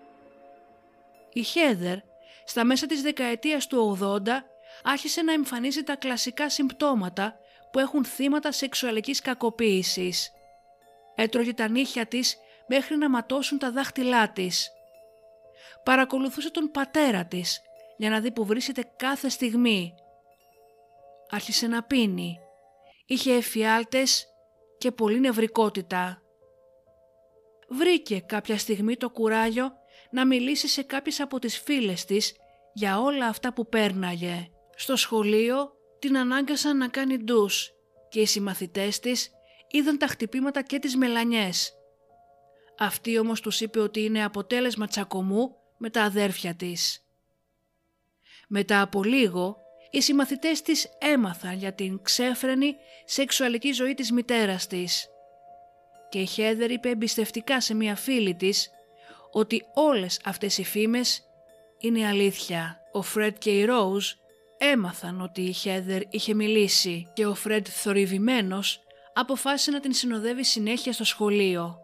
Η Χέδερ στα μέσα της δεκαετίας του 80 άρχισε να εμφανίζει τα κλασικά συμπτώματα που έχουν θύματα σεξουαλικής κακοποίησης. Έτρωγε τα νύχια της μέχρι να ματώσουν τα δάχτυλά της. Παρακολουθούσε τον πατέρα της για να δει που βρίσκεται κάθε στιγμή. Άρχισε να πίνει. Είχε εφιάλτες και πολύ νευρικότητα. Βρήκε κάποια στιγμή το κουράγιο να μιλήσει σε κάποιες από τις φίλες της για όλα αυτά που πέρναγε. Στο σχολείο την ανάγκασαν να κάνει ντους και οι συμμαθητές της είδαν τα χτυπήματα και τις μελανιές. Αυτή όμως τους είπε ότι είναι αποτέλεσμα τσακωμού με τα αδέρφια της. Μετά από λίγο, οι συμμαθητές της έμαθαν για την ξέφρενη σεξουαλική ζωή της μητέρας της. Και η Χέδερ είπε εμπιστευτικά σε μια φίλη της ότι όλες αυτές οι φήμες είναι αλήθεια. Ο Φρέντ και η Ρόουζ έμαθαν ότι η Χέδερ είχε μιλήσει και ο Φρέντ θορυβημένος αποφάσισε να την συνοδεύει συνέχεια στο σχολείο.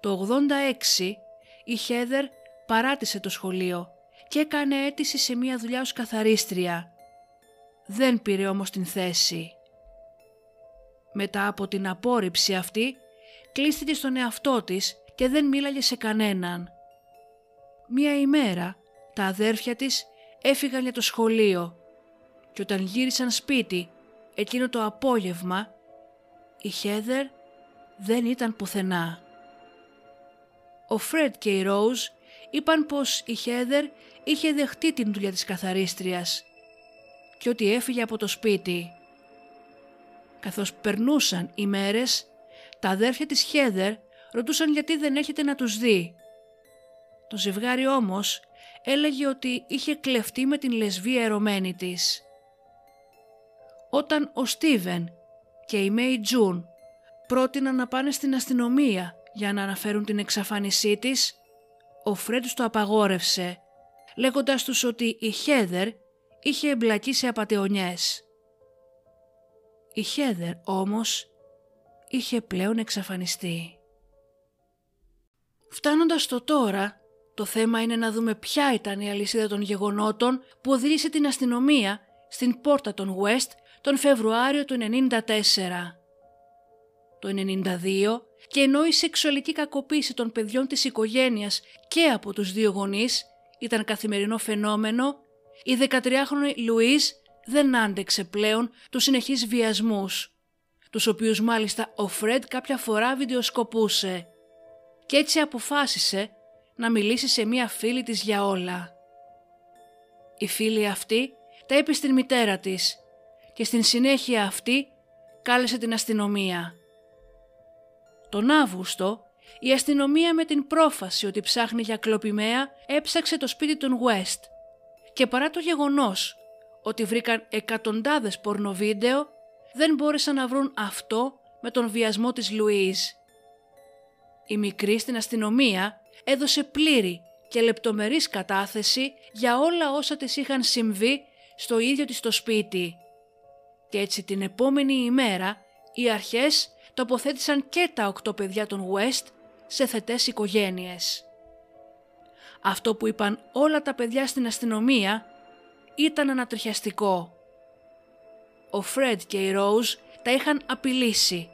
Το 86 η Χέδερ παράτησε το σχολείο και έκανε αίτηση σε μια δουλειά ως καθαρίστρια. Δεν πήρε όμως την θέση. Μετά από την απόρριψη αυτή, κλείστηκε στον εαυτό της και δεν μίλαγε σε κανέναν. Μία ημέρα τα αδέρφια της έφυγαν για το σχολείο και όταν γύρισαν σπίτι εκείνο το απόγευμα η Χέδερ δεν ήταν πουθενά. Ο Φρέντ και η Ρόουζ είπαν πως η Χέδερ είχε δεχτεί την δουλειά της καθαρίστριας και ότι έφυγε από το σπίτι. Καθώς περνούσαν οι μέρες, τα αδέρφια της Χέδερ ρωτούσαν γιατί δεν έχετε να τους δει. Το ζευγάρι όμως έλεγε ότι είχε κλεφτεί με την λεσβία ερωμένη της. Όταν ο Στίβεν και η Μέι Τζουν πρότειναν να πάνε στην αστυνομία για να αναφέρουν την εξαφάνισή της, ο Φρέντ το απαγόρευσε, λέγοντας τους ότι η Χέδερ είχε εμπλακεί σε απατεωνιές. Η Χέδερ όμως είχε πλέον εξαφανιστεί. Φτάνοντας στο τώρα, το θέμα είναι να δούμε ποια ήταν η αλυσίδα των γεγονότων που οδήγησε την αστυνομία στην πόρτα των West τον Φεβρουάριο του 1994. Το 1992 και ενώ η σεξουαλική κακοποίηση των παιδιών της οικογένειας και από τους δύο γονείς ήταν καθημερινό φαινόμενο, η 13χρονη Λουίς δεν άντεξε πλέον τους συνεχείς βιασμούς, τους οποίους μάλιστα ο Φρέντ κάποια φορά βιντεοσκοπούσε και έτσι αποφάσισε να μιλήσει σε μία φίλη της για όλα. Η φίλη αυτή τα είπε στην μητέρα της και στην συνέχεια αυτή κάλεσε την αστυνομία. Τον Αύγουστο η αστυνομία με την πρόφαση ότι ψάχνει για κλοπημαία έψαξε το σπίτι των West και παρά το γεγονός ότι βρήκαν εκατοντάδες πορνοβίντεο δεν μπόρεσαν να βρουν αυτό με τον βιασμό της Λουίζ. Η μικρή στην αστυνομία έδωσε πλήρη και λεπτομερής κατάθεση για όλα όσα της είχαν συμβεί στο ίδιο της το σπίτι. Και έτσι την επόμενη ημέρα οι αρχές τοποθέτησαν και τα οκτώ παιδιά των West σε θετές οικογένειες. Αυτό που είπαν όλα τα παιδιά στην αστυνομία ήταν ανατριχιαστικό. Ο Φρέντ και η Ρόουζ τα είχαν απειλήσει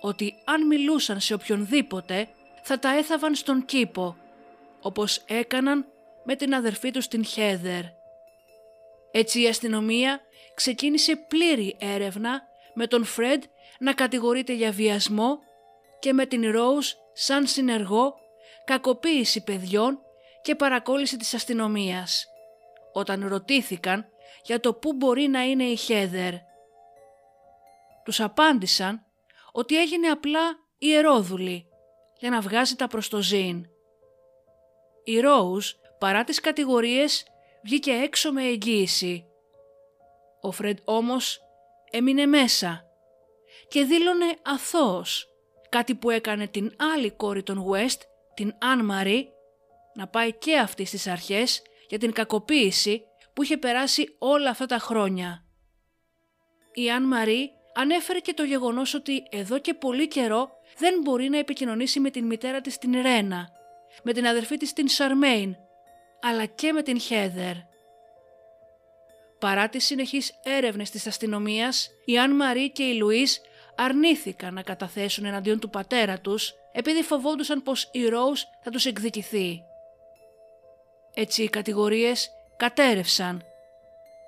ότι αν μιλούσαν σε οποιονδήποτε θα τα έθαβαν στον κήπο, όπως έκαναν με την αδερφή τους την Χέδερ. Έτσι η αστυνομία ξεκίνησε πλήρη έρευνα με τον Φρέντ να κατηγορείται για βιασμό και με την Ρόουζ σαν συνεργό κακοποίηση παιδιών και παρακόλληση της αστυνομίας όταν ρωτήθηκαν για το πού μπορεί να είναι η Χέδερ. Τους απάντησαν ότι έγινε απλά ιερόδουλη για να βγάζει τα προς το ζήν. Η Ρόουζ παρά τις κατηγορίες βγήκε έξω με εγγύηση. Ο Φρεντ όμως έμεινε μέσα και δήλωνε αθώος, κάτι που έκανε την άλλη κόρη των West, την Αν Μαρή, να πάει και αυτή στις αρχές για την κακοποίηση που είχε περάσει όλα αυτά τα χρόνια. Η Αν Μαρή ανέφερε και το γεγονός ότι εδώ και πολύ καιρό δεν μπορεί να επικοινωνήσει με την μητέρα της την Ρένα, με την αδερφή της την Σαρμέιν, αλλά και με την Χέδερ. Παρά τις συνεχείς έρευνες της αστυνομίας, η Αν Μαρή και η Λουίς αρνήθηκαν να καταθέσουν εναντίον του πατέρα τους επειδή φοβόντουσαν πως η Ρόους θα τους εκδικηθεί. Έτσι οι κατηγορίες κατέρευσαν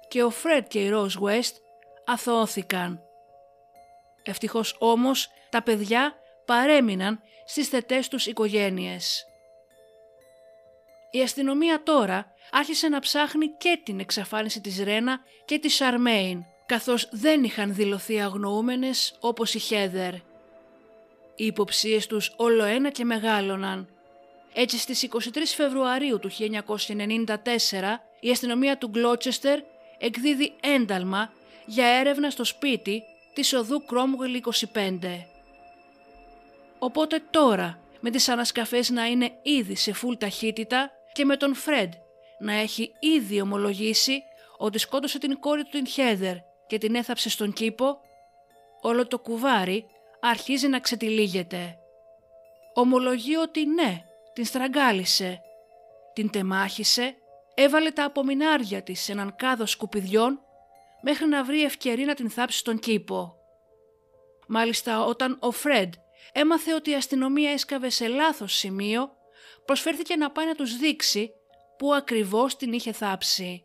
και ο Φρέντ και η Ρόους West αθώθηκαν. Ευτυχώς όμως τα παιδιά παρέμειναν στις θετές τους οικογένειες. Η αστυνομία τώρα άρχισε να ψάχνει και την εξαφάνιση της Ρένα και της Σαρμέιν, καθώς δεν είχαν δηλωθεί αγνοούμενες όπως η Χέδερ. Οι υποψίες τους όλο ένα και μεγάλωναν. Έτσι στις 23 Φεβρουαρίου του 1994 η αστυνομία του Γκλότσεστερ εκδίδει ένταλμα για έρευνα στο σπίτι της οδού Κρόμγουελ 25. Οπότε τώρα με τις ανασκαφές να είναι ήδη σε φουλ ταχύτητα και με τον Φρέντ να έχει ήδη ομολογήσει ότι σκότωσε την κόρη του την Χέδερ και την έθαψε στον κήπο, όλο το κουβάρι αρχίζει να ξετυλίγεται. Ομολογεί ότι ναι, την στραγγάλισε, την τεμάχισε, έβαλε τα απομεινάρια της σε έναν κάδο σκουπιδιών μέχρι να βρει ευκαιρία να την θάψει στον κήπο. Μάλιστα όταν ο Φρέντ έμαθε ότι η αστυνομία έσκαβε σε λάθος σημείο, προσφέρθηκε να πάει να τους δείξει πού ακριβώς την είχε θάψει.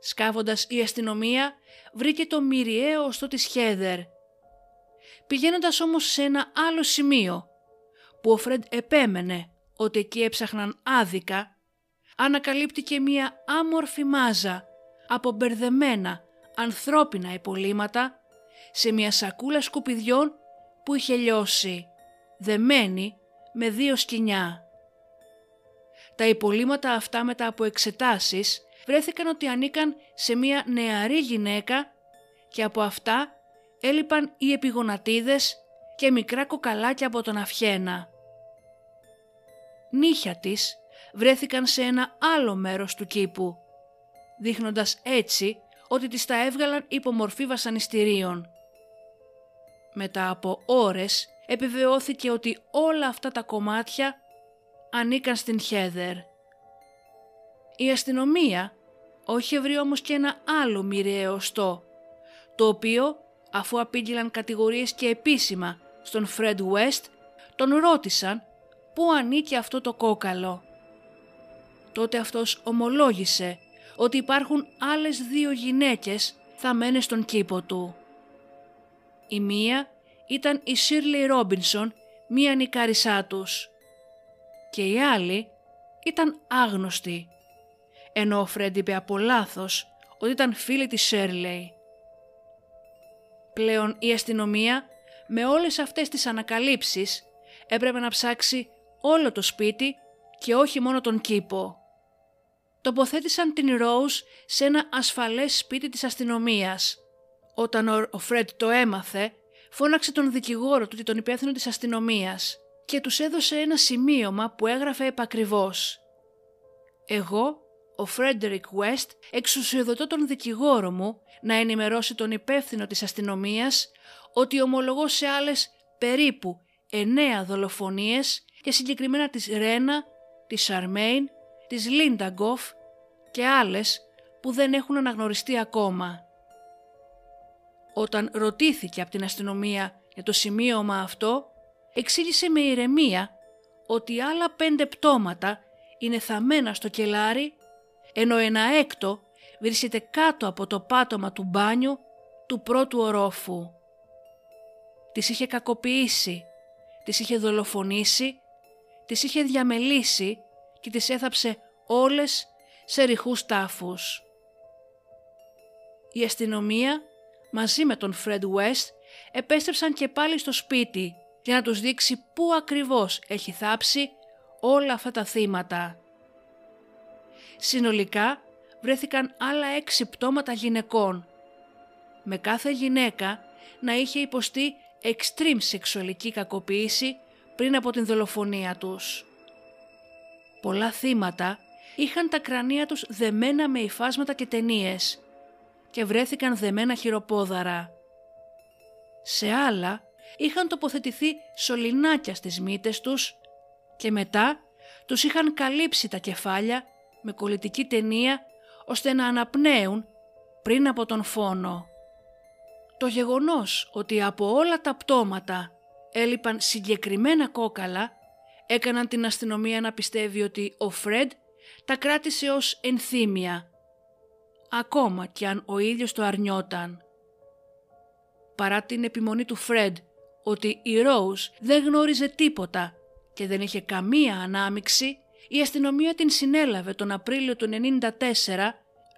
Σκάβοντας η αστυνομία βρήκε το μυριαίο οστό της Χέδερ. Πηγαίνοντας όμως σε ένα άλλο σημείο που ο Φρέντ επέμενε ότι εκεί έψαχναν άδικα, ανακαλύπτει μία άμορφη μάζα από μπερδεμένα ανθρώπινα υπολείμματα σε μια σακούλα σκουπιδιών που είχε λιώσει, δεμένη με δύο σκοινιά. Τα υπολείμματα αυτά μετά από εξετάσεις βρέθηκαν ότι ανήκαν σε μια νεαρή γυναίκα και από αυτά έλειπαν οι επιγονατίδες και μικρά κοκαλάκια από τον αυχένα. Νύχια της βρέθηκαν σε ένα άλλο μέρος του κήπου, δείχνοντας έτσι ότι τις τα έβγαλαν υπομορφή βασανιστήριων. Μετά από ώρες επιβεβαιώθηκε ότι όλα αυτά τα κομμάτια ανήκαν στην Χέδερ. Η αστυνομία όχι βρει όμως και ένα άλλο μοιραίο οστό, το οποίο αφού απήγγειλαν κατηγορίες και επίσημα στον Φρέντ West, τον ρώτησαν πού ανήκει αυτό το κόκαλο; Τότε αυτός ομολόγησε ότι υπάρχουν άλλες δύο γυναίκες θαμένες στον κήπο του. Η μία ήταν η Σίρλι Ρόμπινσον, μία νικάρισά τους. Και η άλλη ήταν άγνωστη, ενώ ο Φρέντ είπε από λάθος ότι ήταν φίλη της Σέρλεϊ. Πλέον η αστυνομία με όλες αυτές τις ανακαλύψεις έπρεπε να ψάξει όλο το σπίτι και όχι μόνο τον κήπο. Τοποθέτησαν την Ρόους σε ένα ασφαλές σπίτι της αστυνομίας. Όταν ο Φρέντ το έμαθε, φώναξε τον δικηγόρο του και τον υπεύθυνο της αστυνομίας και τους έδωσε ένα σημείωμα που έγραφε επακριβώς. «Εγώ, ο Φρέντερικ West, εξουσιοδοτώ τον δικηγόρο μου να ενημερώσει τον υπεύθυνο της αστυνομίας ότι ομολογώ σε άλλες περίπου εννέα δολοφονίες και συγκεκριμένα της Ρένα, της Σαρμέιν, της Λίντα Γκοφ και άλλες που δεν έχουν αναγνωριστεί ακόμα. Όταν ρωτήθηκε από την αστυνομία για το σημείωμα αυτό, εξήγησε με ηρεμία ότι άλλα πέντε πτώματα είναι θαμμένα στο κελάρι, ενώ ένα έκτο βρίσκεται κάτω από το πάτωμα του μπάνιου του πρώτου ορόφου. Τις είχε κακοποιήσει, τις είχε δολοφονήσει, τις είχε διαμελήσει και τις έθαψε όλες σε ρηχούς τάφους. Η αστυνομία μαζί με τον Φρέντ West επέστρεψαν και πάλι στο σπίτι για να τους δείξει πού ακριβώς έχει θάψει όλα αυτά τα θύματα. Συνολικά βρέθηκαν άλλα έξι πτώματα γυναικών. Με κάθε γυναίκα να είχε υποστεί extreme σεξουαλική κακοποίηση πριν από την δολοφονία τους. Πολλά θύματα είχαν τα κρανία τους δεμένα με υφάσματα και ταινίες και βρέθηκαν δεμένα χειροπόδαρα. Σε άλλα είχαν τοποθετηθεί σωληνάκια στις μύτες τους και μετά τους είχαν καλύψει τα κεφάλια με κολλητική ταινία ώστε να αναπνέουν πριν από τον φόνο. Το γεγονός ότι από όλα τα πτώματα έλειπαν συγκεκριμένα κόκαλα έκαναν την αστυνομία να πιστεύει ότι ο Φρέντ τα κράτησε ως ενθύμια, ακόμα κι αν ο ίδιος το αρνιόταν. Παρά την επιμονή του Φρέντ ότι η Ρόουζ δεν γνώριζε τίποτα και δεν είχε καμία ανάμιξη, η αστυνομία την συνέλαβε τον Απρίλιο του 1994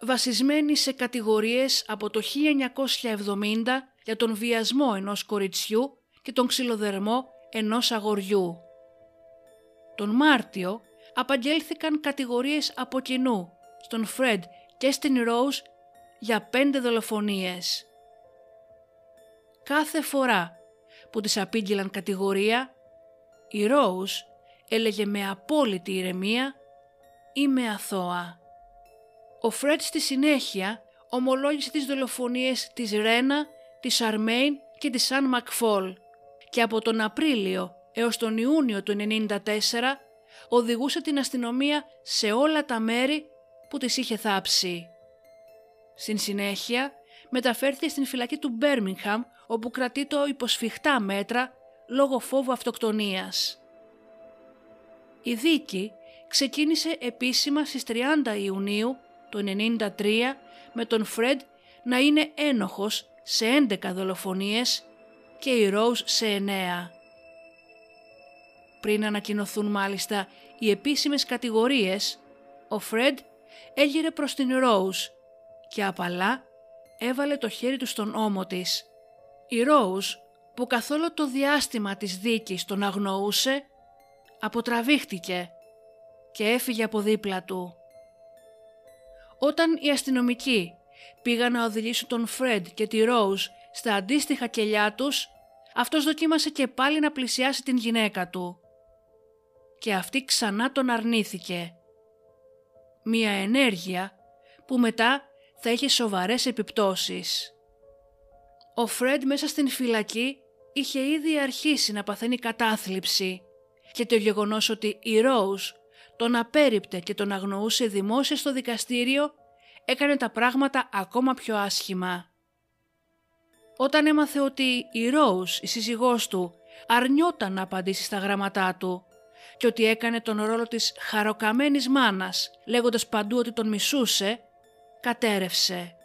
βασισμένη σε κατηγορίες από το 1970 για τον βιασμό ενός κοριτσιού και τον ξυλοδερμό ενός αγοριού. Τον Μάρτιο απαγγέλθηκαν κατηγορίες από κοινού στον Φρέντ και στην Ρόουζ για πέντε δολοφονίες. Κάθε φορά που τις απήγγειλαν κατηγορία, η Ρόουζ έλεγε με απόλυτη ηρεμία «Είμαι αθώα». Ο Φρέντ στη συνέχεια ομολόγησε τις δολοφονίες της Ρένα, της Αρμέιν και της Σαν Μακφόλ και από τον Απρίλιο έως τον Ιούνιο του 1994 οδηγούσε την αστυνομία σε όλα τα μέρη που τις είχε θάψει. Στην συνέχεια μεταφέρθηκε στην φυλακή του Μπέρμιγχαμ όπου κρατεί το υποσφιχτά μέτρα λόγω φόβου αυτοκτονίας. Η δίκη ξεκίνησε επίσημα στις 30 Ιουνίου του 1993 με τον Φρέντ να είναι ένοχος σε 11 δολοφονίες και η Ρόουζ σε 9. Πριν ανακοινωθούν μάλιστα οι επίσημες κατηγορίες, ο Φρέντ έγειρε προς την Ρόουζ και απαλά έβαλε το χέρι του στον ώμο της. Η Ρόουζ που καθόλου το διάστημα της δίκης τον αγνοούσε, αποτραβήχτηκε και έφυγε από δίπλα του. Όταν οι αστυνομικοί πήγαν να οδηγήσουν τον Φρέντ και τη Ρόουζ στα αντίστοιχα κελιά τους, αυτός δοκίμασε και πάλι να πλησιάσει την γυναίκα του. Και αυτή ξανά τον αρνήθηκε. Μία ενέργεια που μετά θα είχε σοβαρές επιπτώσεις. Ο Φρέντ μέσα στην φυλακή είχε ήδη αρχίσει να παθαίνει κατάθλιψη και το γεγονός ότι η Ρόουζ τον απέριπτε και τον αγνοούσε δημόσια στο δικαστήριο έκανε τα πράγματα ακόμα πιο άσχημα. Όταν έμαθε ότι η Ρόουζ, η σύζυγός του, αρνιόταν να απαντήσει στα γραμματά του και ότι έκανε τον ρόλο της χαροκαμένης μάνας λέγοντας παντού ότι τον μισούσε, κατέρευσε.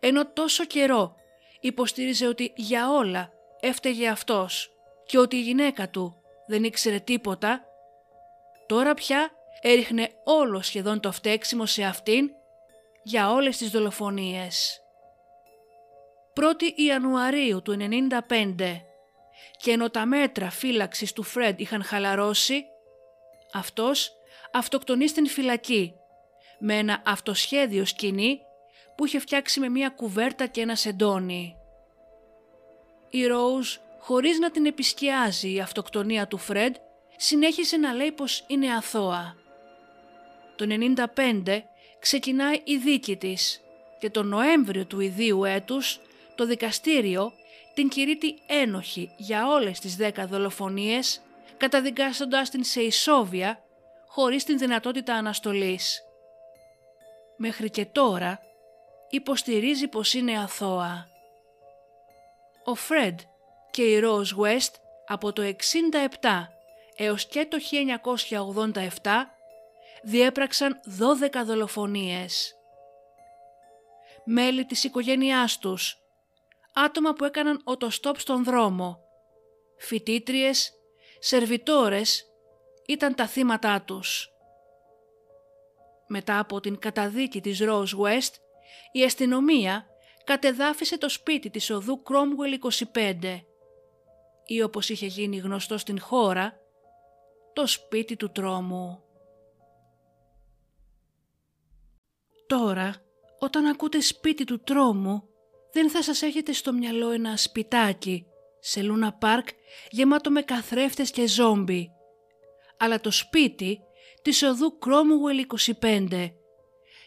Ενώ τόσο καιρό υποστήριζε ότι για όλα έφταιγε αυτός και ότι η γυναίκα του δεν ήξερε τίποτα, τώρα πια έριχνε όλο σχεδόν το φταίξιμο σε αυτήν για όλες τις δολοφονίες. 1η Ιανουαρίου του 1995 και ενώ τα μέτρα φύλαξης του Φρέντ είχαν χαλαρώσει, αυτός αυτοκτονεί στην φυλακή με ένα αυτοσχέδιο σκηνή που είχε φτιάξει με μια κουβέρτα και ένα σεντόνι. Η Ρόουζ, χωρίς να την επισκιάζει η αυτοκτονία του Φρέντ, συνέχισε να λέει πως είναι αθώα. Το 95 ξεκινάει η δίκη της και τον Νοέμβριο του ιδίου έτους το δικαστήριο την κηρύττει ένοχη για όλες τις δέκα δολοφονίες καταδικάζοντάς την σε ισόβια χωρίς την δυνατότητα αναστολής. Μέχρι και τώρα υποστηρίζει πως είναι αθώα. Ο Φρέντ και η Ρόζ West από το 67 έως και το 1987 διέπραξαν 12 δολοφονίες. Μέλη της οικογένειάς τους, άτομα που έκαναν οτοστόπ στον δρόμο, φοιτήτριες, σερβιτόρες ήταν τα θύματά τους. Μετά από την καταδίκη της Rose West, η αστυνομία κατεδάφισε το σπίτι της οδού Cromwell 25 ή όπως είχε γίνει γνωστό στην χώρα, το σπίτι του τρόμου. Τώρα, όταν ακούτε σπίτι του τρόμου, δεν θα σας έχετε στο μυαλό ένα σπιτάκι σε Λούνα Πάρκ γεμάτο με καθρέφτες και ζόμπι, αλλά το σπίτι της οδού Κρόμουελ 25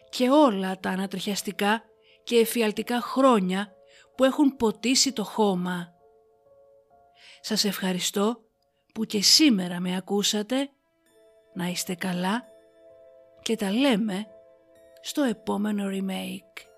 και όλα τα ανατριχιαστικά και εφιαλτικά χρόνια που έχουν ποτίσει το χώμα. Σας ευχαριστώ που και σήμερα με ακούσατε, να είστε καλά και τα λέμε στο επόμενο remake.